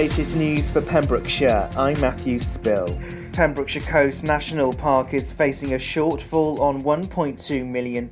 latest news for Pembrokeshire, I'm Matthew Spill. Pembrokeshire Coast National Park is facing a shortfall on £1.2 million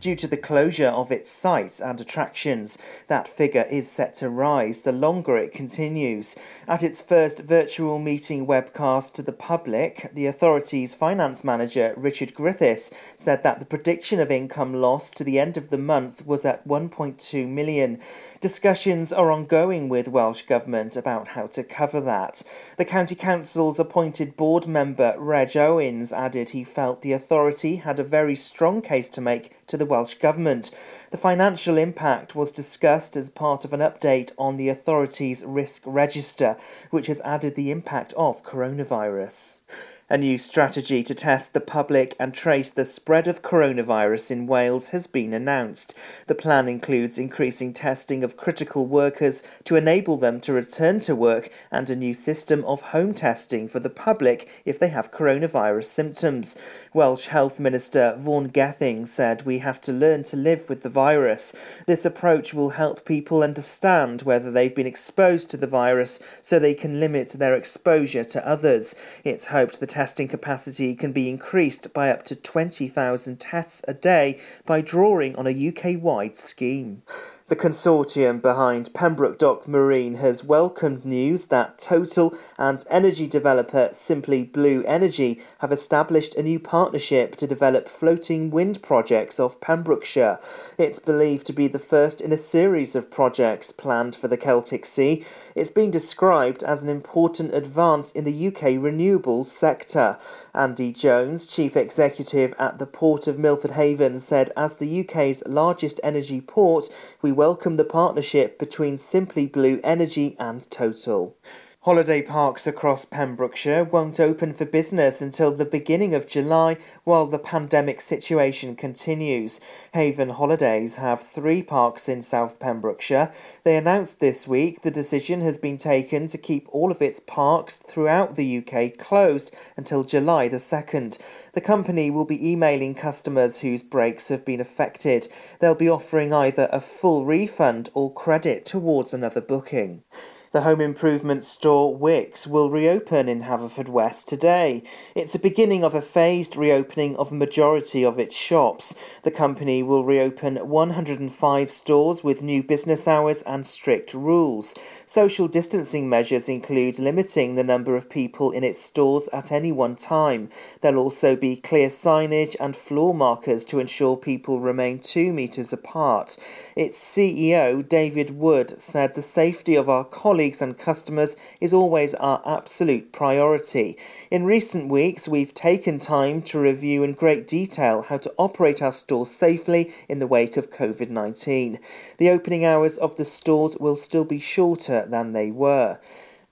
due to the closure of its sites and attractions. That figure is set to rise the longer it continues. At its first virtual meeting webcast to the public, the authority's finance manager, Richard Griffiths, said that the prediction of income loss to the end of the month was at 1.2 million. Discussions are ongoing with Welsh Government about how to cover that. The County Council's appointed board member, Reg Owens, added he felt the authority had a very strong case to make to the Welsh Government. The financial impact was discussed as part of an update on the authority's risk register, which has added the impact of coronavirus. A new strategy to test the public and trace the spread of coronavirus in Wales has been announced. The plan includes increasing testing of critical workers to enable them to return to work and a new system of home testing for the public if they have coronavirus symptoms. Welsh Health Minister Vaughan Gething said we have to learn to live with the virus. This approach will help people understand whether they've been exposed to the virus so they can limit their exposure to others. It's hoped the testing capacity can be increased by up to 20,000 tests a day by drawing on a UK wide scheme. The consortium behind Pembroke Dock Marine has welcomed news that Total and energy developer Simply Blue Energy have established a new partnership to develop floating wind projects off Pembrokeshire. It's believed to be the first in a series of projects planned for the Celtic Sea. It's been described as an important advance in the UK renewables sector. Andy Jones, chief executive at the Port of Milford Haven, said as the UK's largest energy port, we welcome the partnership between Simply Blue Energy and Total. Holiday parks across Pembrokeshire won't open for business until the beginning of July while the pandemic situation continues. Haven Holidays have three parks in South Pembrokeshire. They announced this week the decision has been taken to keep all of its parks throughout the UK closed until July the 2nd. The company will be emailing customers whose breaks have been affected. They'll be offering either a full refund or credit towards another booking. The home improvement store Wickes will reopen in Haverfordwest today. It's a beginning of a phased reopening of a majority of its shops. The company will reopen 105 stores with new business hours and strict rules. Social distancing measures include limiting the number of people in its stores at any one time. There'll also be clear signage and floor markers to ensure people remain two metres apart. Its CEO, David Wood, said the safety of our colleagues colleagues and customers is always our absolute priority. In recent weeks, we've taken time to review in great detail how to operate our stores safely in the wake of COVID 19. The opening hours of the stores will still be shorter than they were.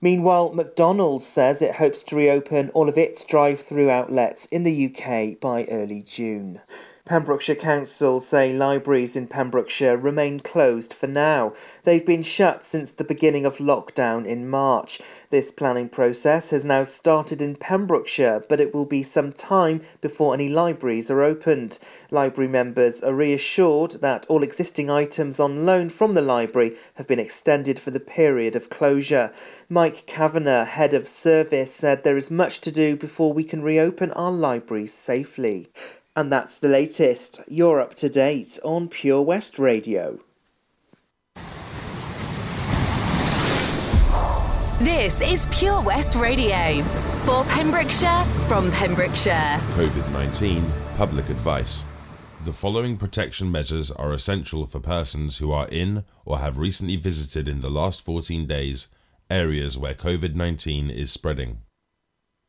Meanwhile, McDonald's says it hopes to reopen all of its drive through outlets in the UK by early June. Pembrokeshire Council say libraries in Pembrokeshire remain closed for now. They've been shut since the beginning of lockdown in March. This planning process has now started in Pembrokeshire, but it will be some time before any libraries are opened. Library members are reassured that all existing items on loan from the library have been extended for the period of closure. Mike Kavanagh, head of service, said there is much to do before we can reopen our libraries safely. And that's the latest. You're up to date on Pure West Radio. This is Pure West Radio for Pembrokeshire from Pembrokeshire. COVID 19 public advice. The following protection measures are essential for persons who are in or have recently visited in the last 14 days areas where COVID 19 is spreading.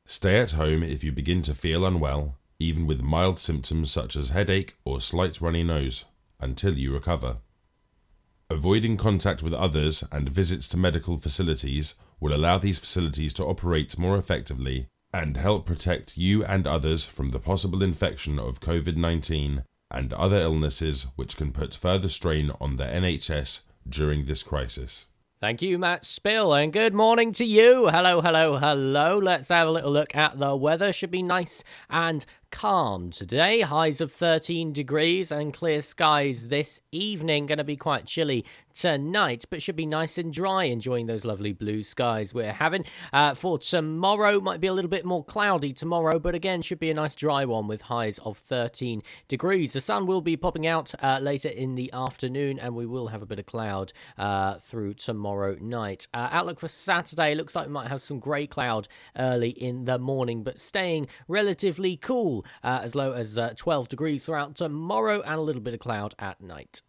Stay at home if you begin to feel unwell even with mild symptoms such as headache or slight runny nose, until you recover. Avoiding contact with others and visits to medical facilities will allow these facilities to operate more effectively and help protect you and others from the possible infection of COVID 19 and other illnesses which can put further strain on the NHS during this crisis. Thank you, Matt Spill, and good morning to you. Hello, hello, hello. Let's have a little look at the weather. Should be nice and calm today. Highs of 13 degrees and clear skies this evening. Going to be quite chilly tonight, but should be nice and dry, enjoying those lovely blue skies we're having. Uh, for tomorrow, might be a little bit more cloudy tomorrow, but again, should be a nice dry one with highs of 13 degrees. The sun will be popping out uh, later in the afternoon, and we will have a bit of cloud uh, through tomorrow night. Uh, outlook for Saturday looks like we might have some grey cloud early in the morning, but staying relatively cool, uh, as low as uh, 12 degrees throughout tomorrow, and a little bit of cloud at night.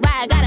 Doja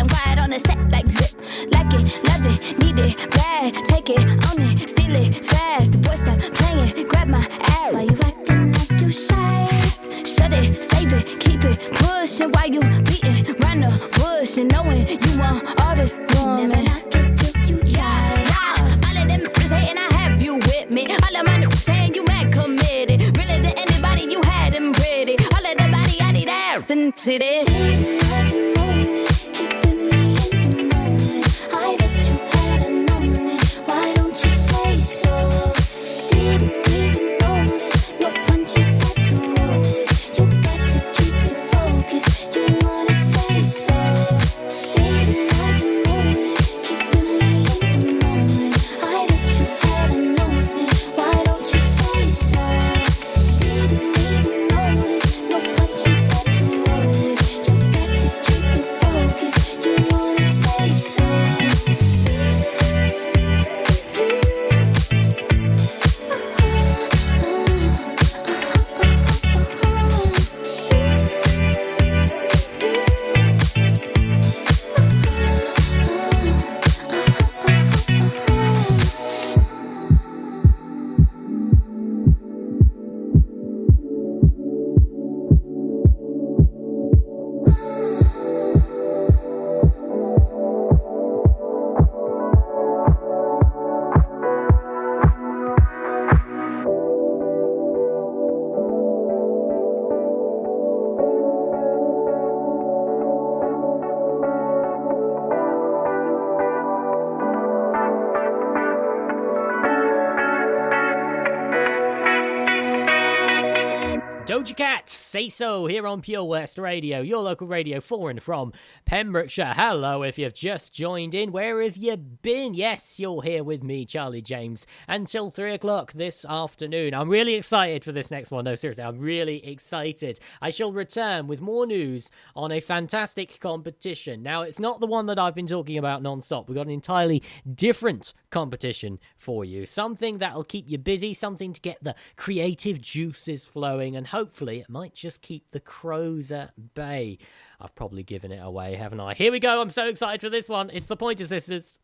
say so here on Pure West Radio, your local radio for and from Pembrokeshire. Hello, if you've just joined in, where have you been? Yes, you're here with me, Charlie James, until three o'clock this afternoon. I'm really excited for this next one. No, seriously, I'm really excited. I shall return with more news on a fantastic competition. Now, it's not the one that I've been talking about non-stop. We've got an entirely different competition for you. Something that'll keep you busy, something to get the creative juices flowing, and hopefully it might just keep the crows at bay. I've probably given it away, haven't I? Here we go. I'm so excited for this one. It's the Pointer Sisters.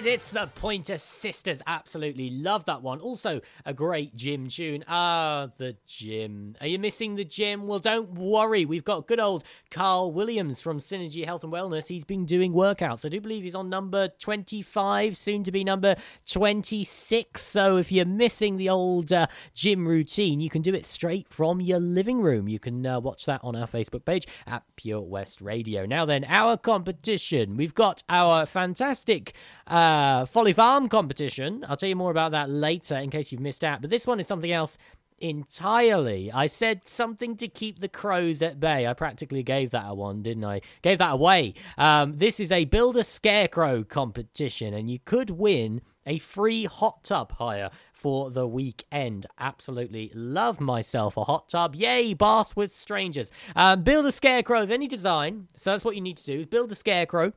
Did. It's the Pointer Sisters. Absolutely love that one. Also, a great gym tune. Ah, the gym. Are you missing the gym? Well, don't worry. We've got good old Carl Williams from Synergy Health and Wellness. He's been doing workouts. I do believe he's on number 25, soon to be number 26. So if you're missing the old uh, gym routine, you can do it straight from your living room. You can uh, watch that on our Facebook page at Pure West Radio. Now, then, our competition. We've got our fantastic uh, Folly Farm competition. I'll tell you more about that later in case you've missed out. But this one is something else entirely. I said something to keep the crows at bay. I practically gave that a one, didn't I? Gave that away. Um, this is a build a scarecrow competition, and you could win a free hot tub hire for the weekend. Absolutely love myself a hot tub. Yay, bath with strangers. Um, build a scarecrow of any design. So that's what you need to do is build a scarecrow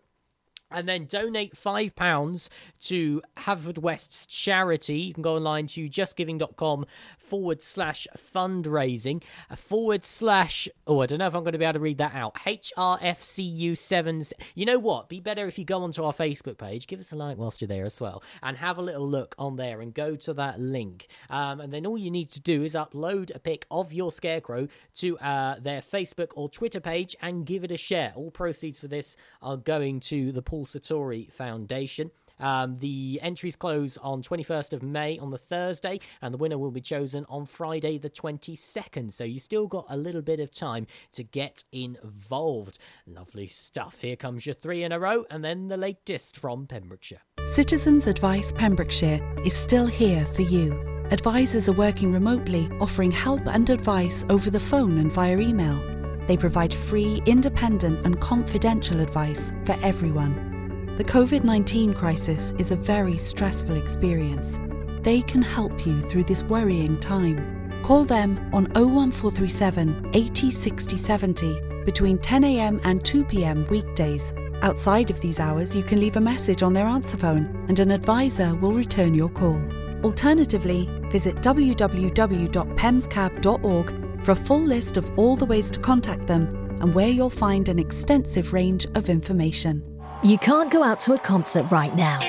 and then donate £5 to Haverfordwest's charity. You can go online to justgiving.com forward slash fundraising forward slash oh I don't know if I'm going to be able to read that out HRFCU7 you know what? Be better if you go onto our Facebook page give us a like whilst you're there as well and have a little look on there and go to that link. Um, and then all you need to do is upload a pic of your scarecrow to uh, their Facebook or Twitter page and give it a share. All proceeds for this are going to the Paul Sartori Foundation um, the entries close on 21st of May on the Thursday, and the winner will be chosen on Friday the 22nd. So you still got a little bit of time to get involved. Lovely stuff. Here comes your three in a row, and then the latest from Pembrokeshire. Citizens Advice Pembrokeshire is still here for you. Advisors are working remotely, offering help and advice over the phone and via email. They provide free, independent, and confidential advice for everyone. The COVID 19 crisis is a very stressful experience. They can help you through this worrying time. Call them on 01437 80 60 70 between 10am and 2pm weekdays. Outside of these hours, you can leave a message on their answer phone and an advisor will return your call. Alternatively, visit www.pemscab.org for a full list of all the ways to contact them and where you'll find an extensive range of information. You can't go out to a concert right now.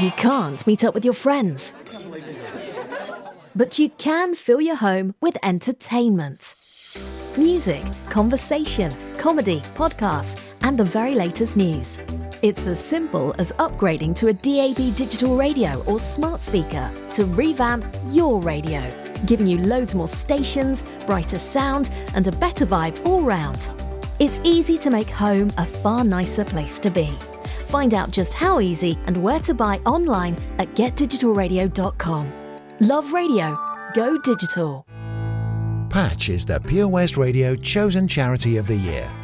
You can't meet up with your friends. But you can fill your home with entertainment. Music, conversation, comedy, podcasts, and the very latest news. It's as simple as upgrading to a DAB digital radio or smart speaker to revamp your radio, giving you loads more stations, brighter sound, and a better vibe all round. It's easy to make home a far nicer place to be. Find out just how easy and where to buy online at getdigitalradio.com. Love radio. Go digital. Patch is the Pure West Radio chosen charity of the year.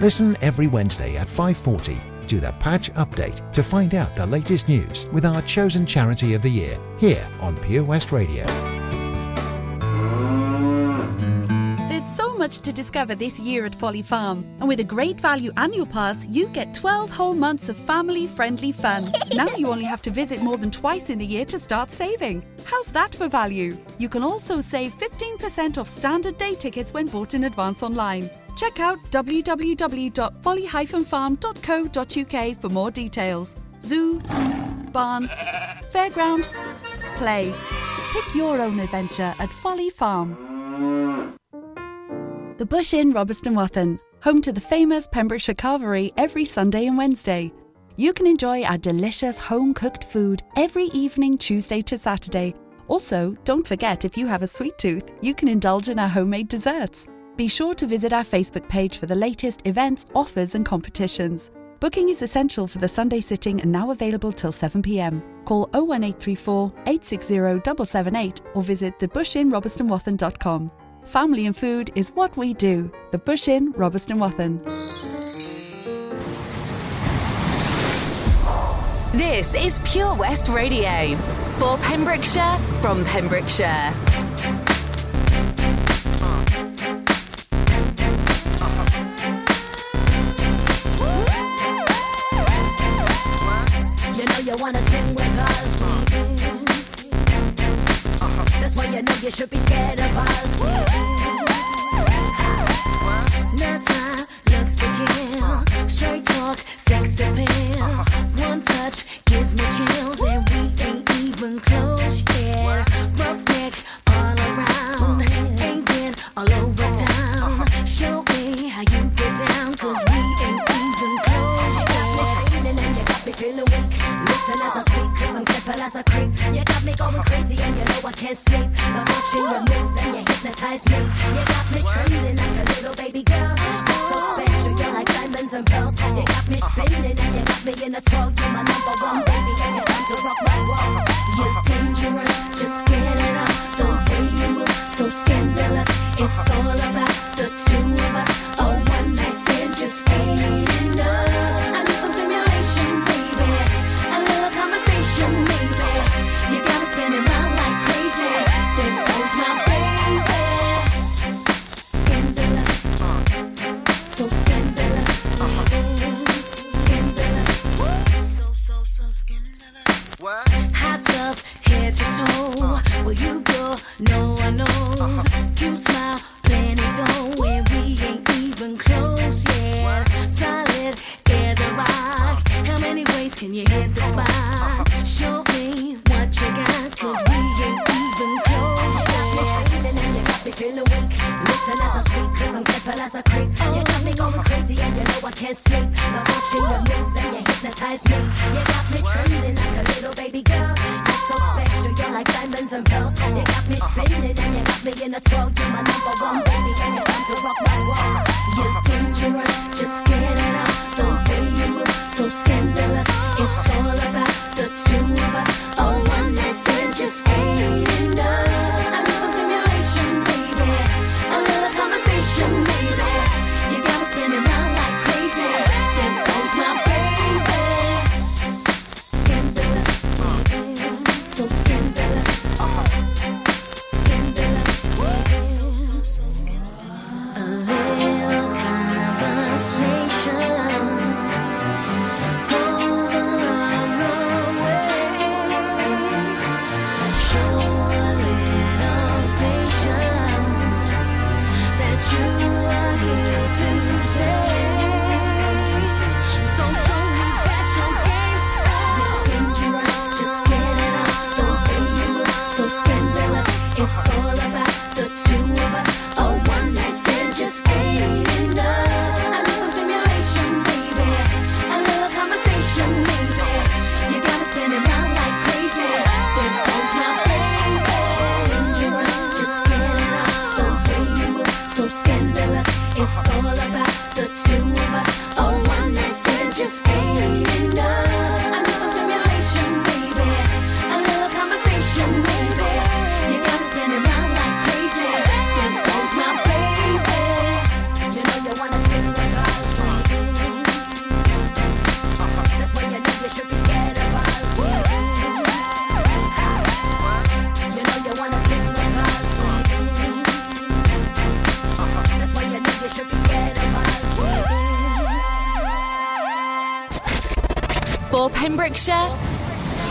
Listen every Wednesday at 5:40 to the Patch Update to find out the latest news with our chosen charity of the year here on Pure West Radio. There's so much to discover this year at Folly Farm, and with a great value annual pass, you get 12 whole months of family-friendly fun. now you only have to visit more than twice in the year to start saving. How's that for value? You can also save 15% off standard day tickets when bought in advance online. Check out www.folly-farm.co.uk for more details. Zoo, barn, fairground, play. Pick your own adventure at Folly Farm. The Bush Inn, Robeston Wathen, home to the famous Pembrokeshire Carvery every Sunday and Wednesday. You can enjoy our delicious home cooked food every evening, Tuesday to Saturday. Also, don't forget if you have a sweet tooth, you can indulge in our homemade desserts. Be sure to visit our Facebook page for the latest events, offers, and competitions. Booking is essential for the Sunday sitting and now available till 7 pm. Call 01834 860 778 or visit thebushinrobertsonwathan.com. Family and food is what we do. The Bush Inn, Robeston Wathen. This is Pure West Radio for Pembrokeshire from Pembrokeshire. a you should be scared of us. That's my looks again. Straight talk, sex appeal. One touch gives me chills, and we ain't even close. can't sleep. The fortune, the moves, and you hypnotize me. You got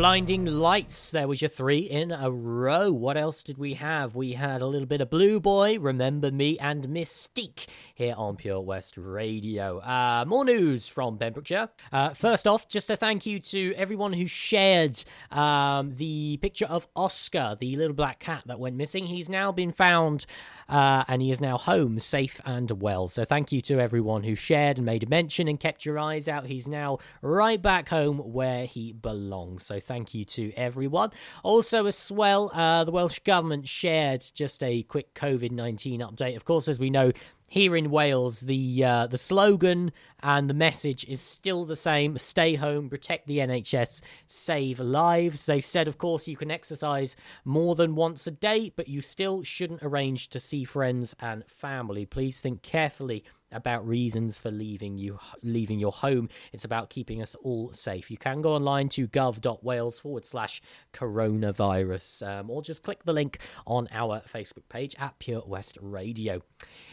Blinding lights. There was your three in a row. What else did we have? We had a little bit of Blue Boy, Remember Me, and Mystique here on Pure West Radio. Uh, more news from Pembrokeshire. Uh, first off, just a thank you to everyone who shared um, the picture of Oscar, the little black cat that went missing. He's now been found uh, and he is now home, safe and well. So thank you to everyone who shared and made a mention and kept your eyes out. He's now right back home where he belongs. So thank you to everyone. Also, as well, uh, the Welsh Government shared just a quick COVID 19 update. Of course, as we know, here in Wales, the uh, the slogan and the message is still the same: stay home, protect the NHS, save lives. They've said, of course, you can exercise more than once a day, but you still shouldn't arrange to see friends and family. Please think carefully about reasons for leaving you leaving your home. It's about keeping us all safe. You can go online to gov.wales forward slash coronavirus um, or just click the link on our Facebook page at Pure West Radio.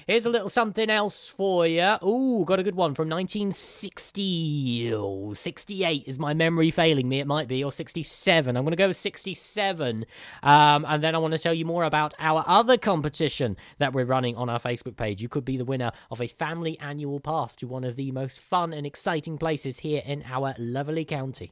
Here's a little something else for you. Ooh, got a good one from 1960. Oh, 68 is my memory failing me. It might be, or 67. I'm going to go with 67. Um, and then I want to tell you more about our other competition that we're running on our Facebook page. You could be the winner of a family annual pass to one of the most fun and exciting places here in our lovely county.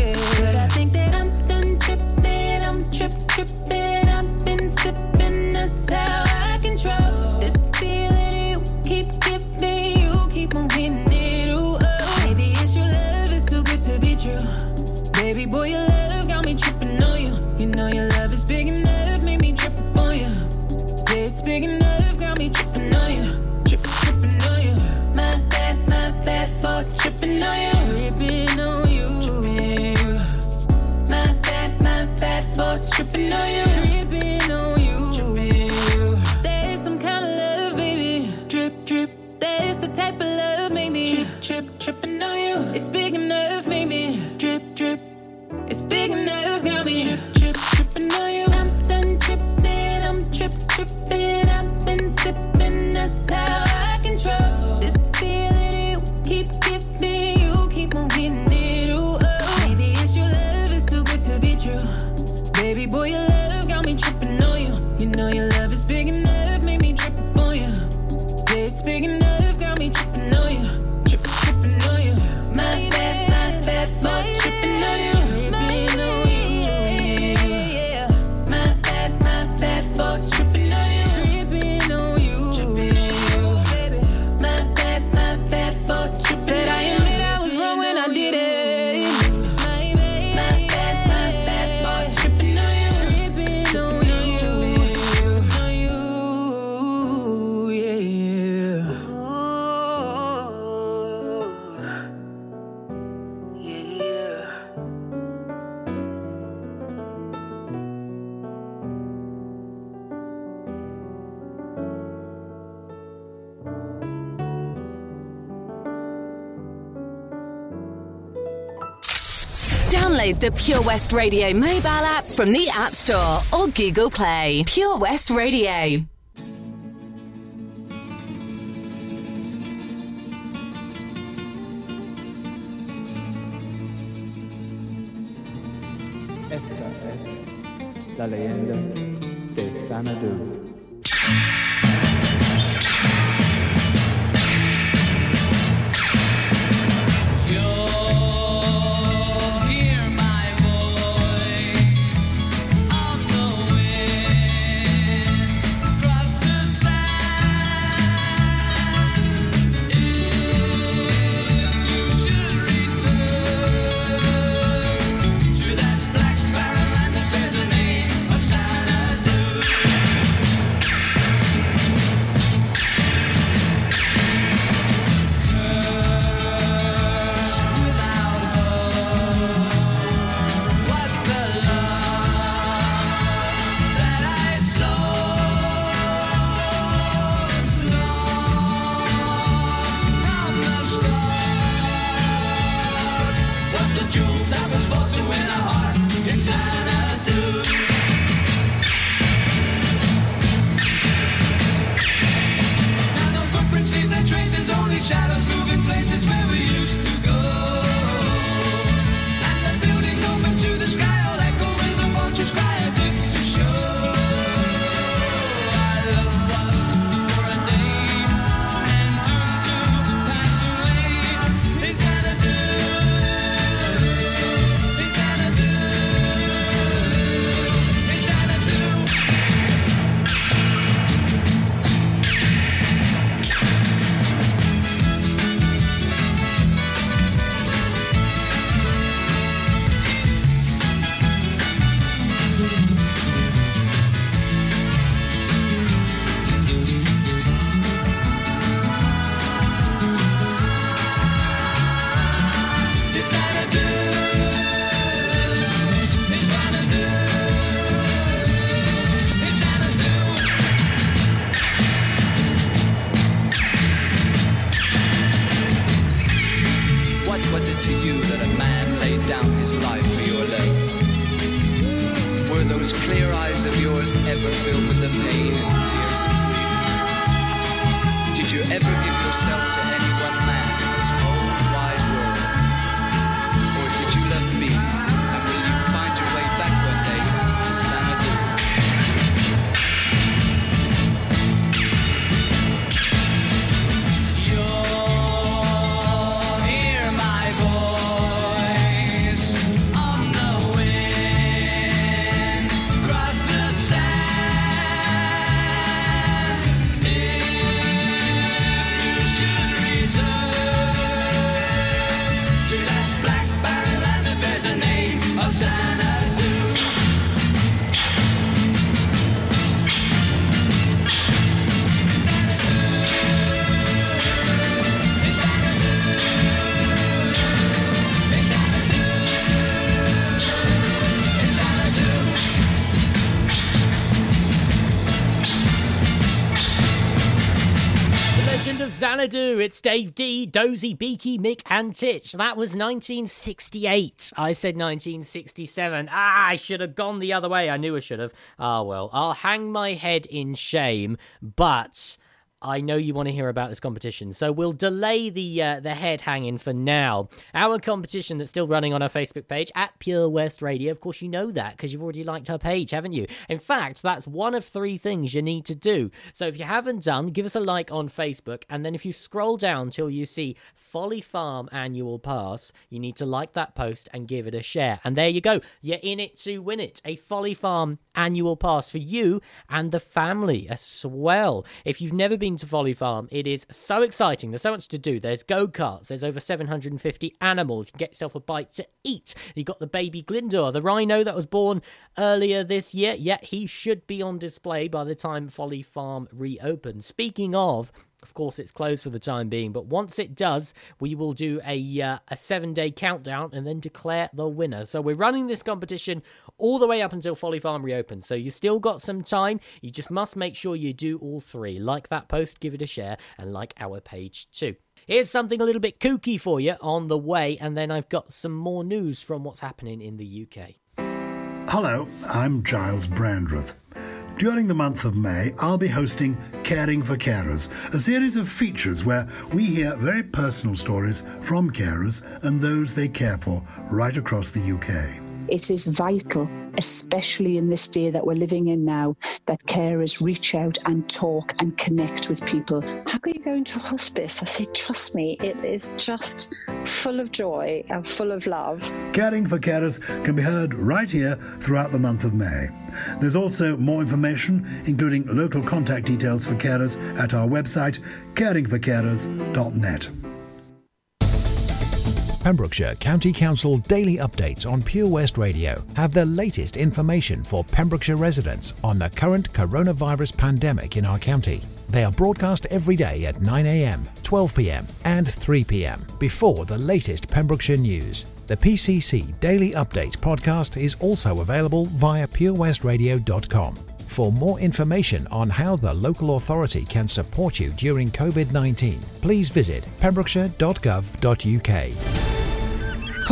the Pure West Radio mobile app from the App Store or Google Play. Pure West Radio. Esta es la leyenda de Xanadu. It's Dave Dee, Dozy, Beaky, Mick, and Tich. That was 1968. I said 1967. Ah, I should have gone the other way. I knew I should have. Ah, well, I'll hang my head in shame, but. I know you want to hear about this competition, so we'll delay the uh, the head hanging for now. Our competition that's still running on our Facebook page at Pure West Radio. Of course, you know that because you've already liked our page, haven't you? In fact, that's one of three things you need to do. So if you haven't done, give us a like on Facebook, and then if you scroll down till you see Folly Farm Annual Pass, you need to like that post and give it a share. And there you go. You're in it to win it. A Folly Farm Annual Pass for you and the family as well. If you've never been to Folly Farm, it is so exciting. There's so much to do. There's go karts. There's over 750 animals. You can get yourself a bite to eat. You got the baby Glindor, the rhino that was born earlier this year. Yet he should be on display by the time Folly Farm reopens. Speaking of, of course, it's closed for the time being, but once it does, we will do a uh, a seven day countdown and then declare the winner. So we're running this competition all the way up until Folly Farm reopens. So you still got some time. You just must make sure you do all three. Like that post, give it a share, and like our page too. Here's something a little bit kooky for you on the way, and then I've got some more news from what's happening in the UK. Hello, I'm Giles Brandreth. During the month of May, I'll be hosting Caring for Carers, a series of features where we hear very personal stories from carers and those they care for right across the UK. It is vital, especially in this day that we're living in now, that carers reach out and talk and connect with people. How can you go into a hospice? I say, trust me, it is just full of joy and full of love. Caring for Carers can be heard right here throughout the month of May. There's also more information, including local contact details for carers, at our website, caringforcarers.net. Pembrokeshire County Council daily updates on Pure West Radio have the latest information for Pembrokeshire residents on the current coronavirus pandemic in our county. They are broadcast every day at 9am, 12pm, and 3pm before the latest Pembrokeshire news. The PCC Daily Update podcast is also available via purewestradio.com. For more information on how the local authority can support you during COVID 19, please visit pembrokeshire.gov.uk.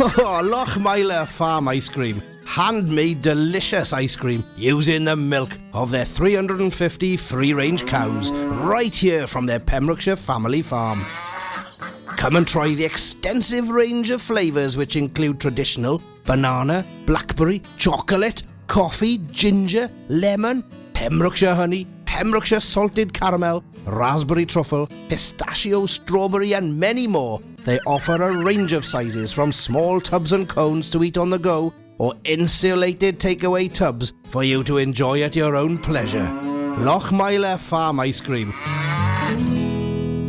Oh, Lochmeyler Farm Ice Cream. Handmade delicious ice cream using the milk of their 350 free range cows right here from their Pembrokeshire family farm. Come and try the extensive range of flavours which include traditional, banana, blackberry, chocolate, coffee, ginger, lemon, Pembrokeshire honey, Pembrokeshire salted caramel, raspberry truffle, pistachio, strawberry, and many more. They offer a range of sizes from small tubs and cones to eat on the go or insulated takeaway tubs for you to enjoy at your own pleasure. Lochmeyler Farm Ice Cream.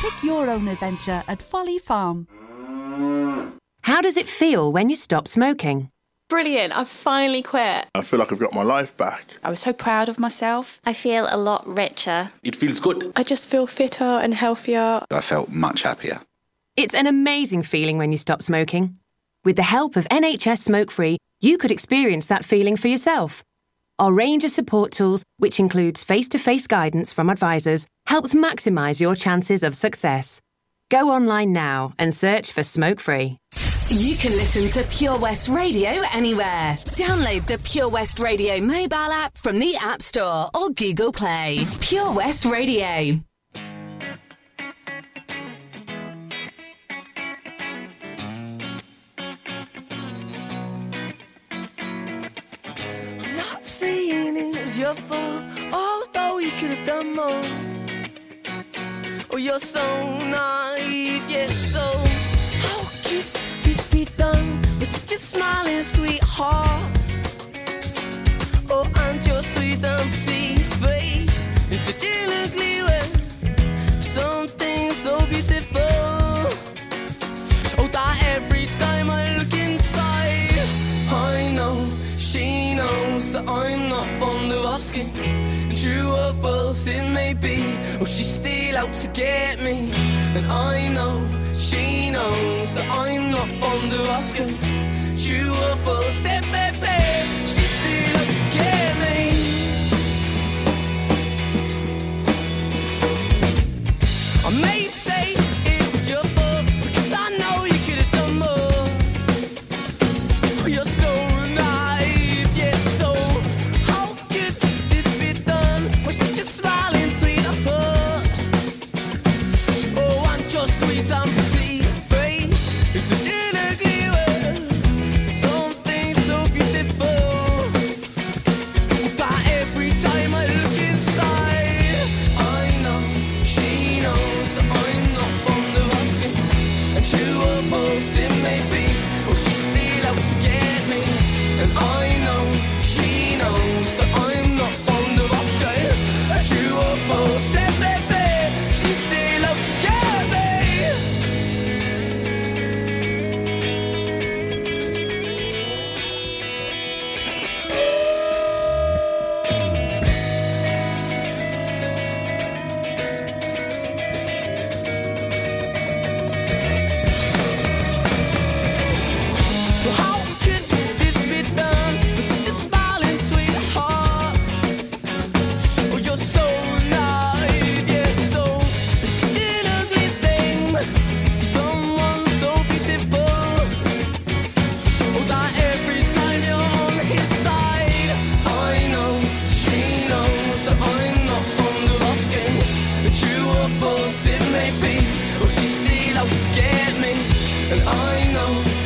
Pick your own adventure at Folly Farm. How does it feel when you stop smoking? Brilliant, I've finally quit. I feel like I've got my life back. I was so proud of myself. I feel a lot richer. It feels good. I just feel fitter and healthier. I felt much happier. It's an amazing feeling when you stop smoking. With the help of NHS Smoke Free, you could experience that feeling for yourself. Our range of support tools, which includes face to face guidance from advisors, helps maximise your chances of success. Go online now and search for Smoke Free. You can listen to Pure West Radio anywhere. Download the Pure West Radio mobile app from the App Store or Google Play. Pure West Radio. Saying it was your fault, although you could have done more. Oh, you're so naive, yes, so how could this be done with such a smiling sweetheart? Oh, and your sweet and pretty face in such an ugly way. Something so beautiful. I'm not fond of asking. True or false it may be, or she's still out to get me. And I know she knows that I'm not fond of asking. True or false it may be, she's still out to get me. Get me, and I know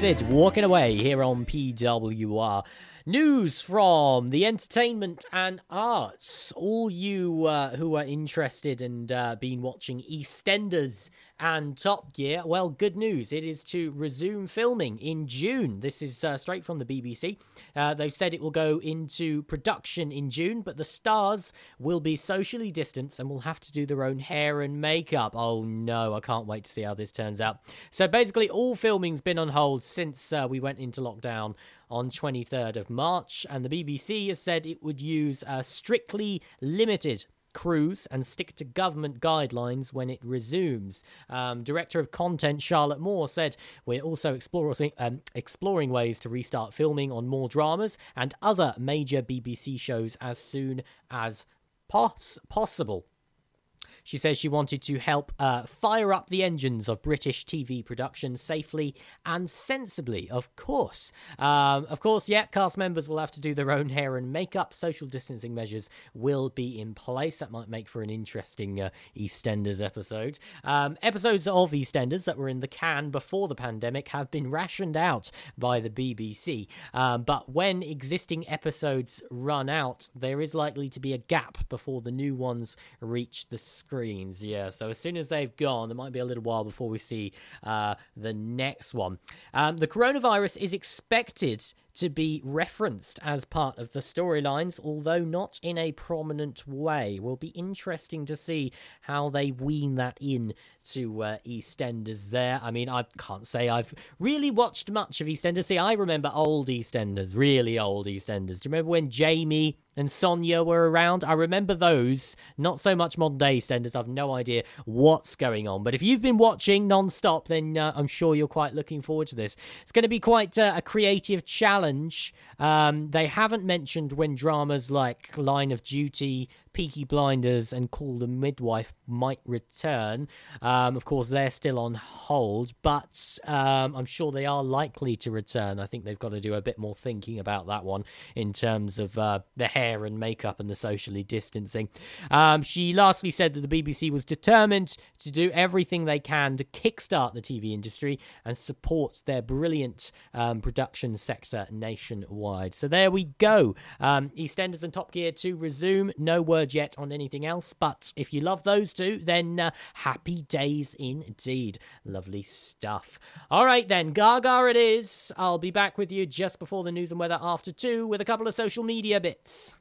David walking away here on PWR. News from the entertainment and arts. All you uh, who are interested and uh, been watching EastEnders and Top Gear, well, good news. It is to resume filming in June. This is uh, straight from the BBC. Uh, they've said it will go into production in June, but the stars will be socially distanced and will have to do their own hair and makeup. Oh no, I can't wait to see how this turns out. So basically, all filming's been on hold since uh, we went into lockdown on 23rd of March, and the BBC has said it would use a strictly limited crews and stick to government guidelines when it resumes. Um, Director of Content Charlotte Moore said, We're also exploring, um, exploring ways to restart filming on more dramas and other major BBC shows as soon as pos- possible. She says she wanted to help uh, fire up the engines of British TV production safely and sensibly, of course. Um, of course, yeah, cast members will have to do their own hair and makeup. Social distancing measures will be in place. That might make for an interesting uh, EastEnders episode. Um, episodes of EastEnders that were in the can before the pandemic have been rationed out by the BBC. Um, but when existing episodes run out, there is likely to be a gap before the new ones reach the screens. Yeah, so as soon as they've gone, there might be a little while before we see uh, the next one. Um, the coronavirus is expected to be referenced as part of the storylines, although not in a prominent way. Will be interesting to see how they wean that in to uh, EastEnders there. I mean, I can't say I've really watched much of EastEnders. See, I remember old EastEnders, really old EastEnders. Do you remember when Jamie and Sonia were around? I remember those, not so much modern day EastEnders. I've no idea what's going on. But if you've been watching non stop, then uh, I'm sure you're quite looking forward to this. It's going to be quite uh, a creative challenge. Um, they haven't mentioned when dramas like Line of Duty, Peaky Blinders and Call the Midwife might return. Um, of course, they're still on hold, but um, I'm sure they are likely to return. I think they've got to do a bit more thinking about that one in terms of uh, the hair and makeup and the socially distancing. Um, she lastly said that the BBC was determined to do everything they can to kickstart the TV industry and support their brilliant um, production sector nationwide. So there we go. Um, EastEnders and Top Gear to resume. No word yet on anything else, but if you love those two, then uh, happy days indeed. Lovely stuff. All right, then, Gaga it is. I'll be back with you just before the news and weather after two with a couple of social media bits.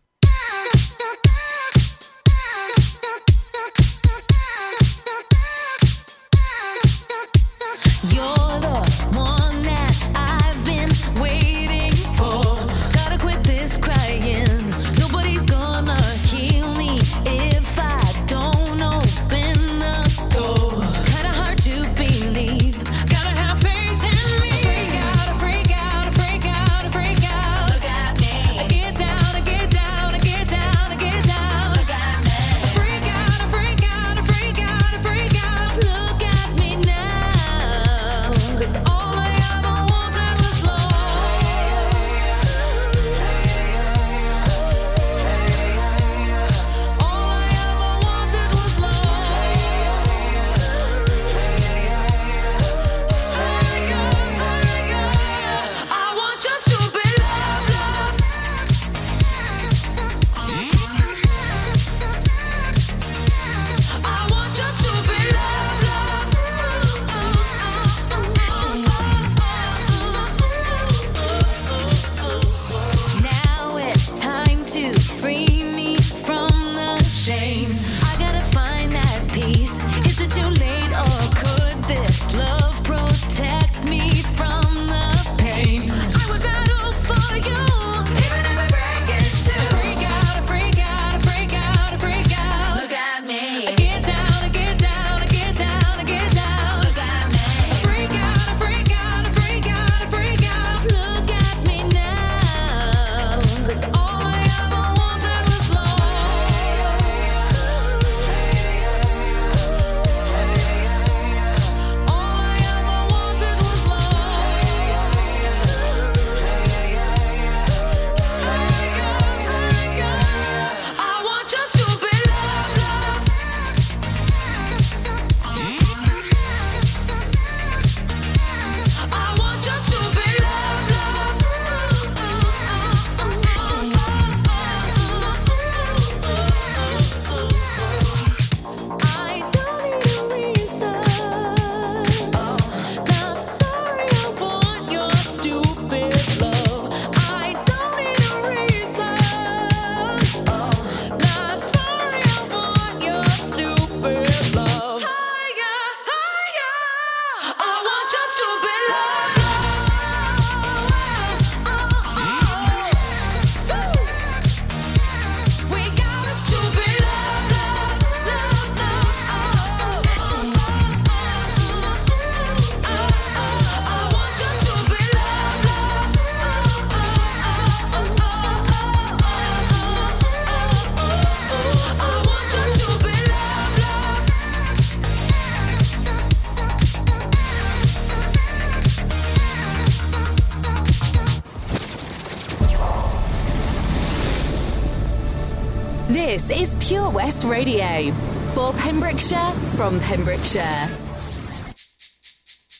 Radio. For Pembrokeshire, from Pembrokeshire.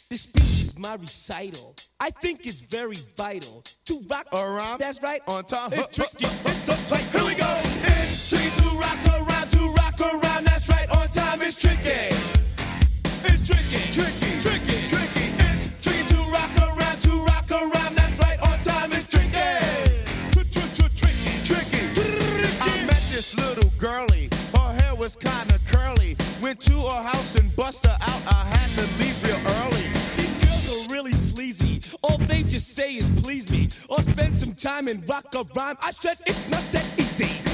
This speech is my recital. I think it's very vital to rock around. That's right. On top. It's tricky. It's. Here we time and rock a rhyme. I said it's not that easy.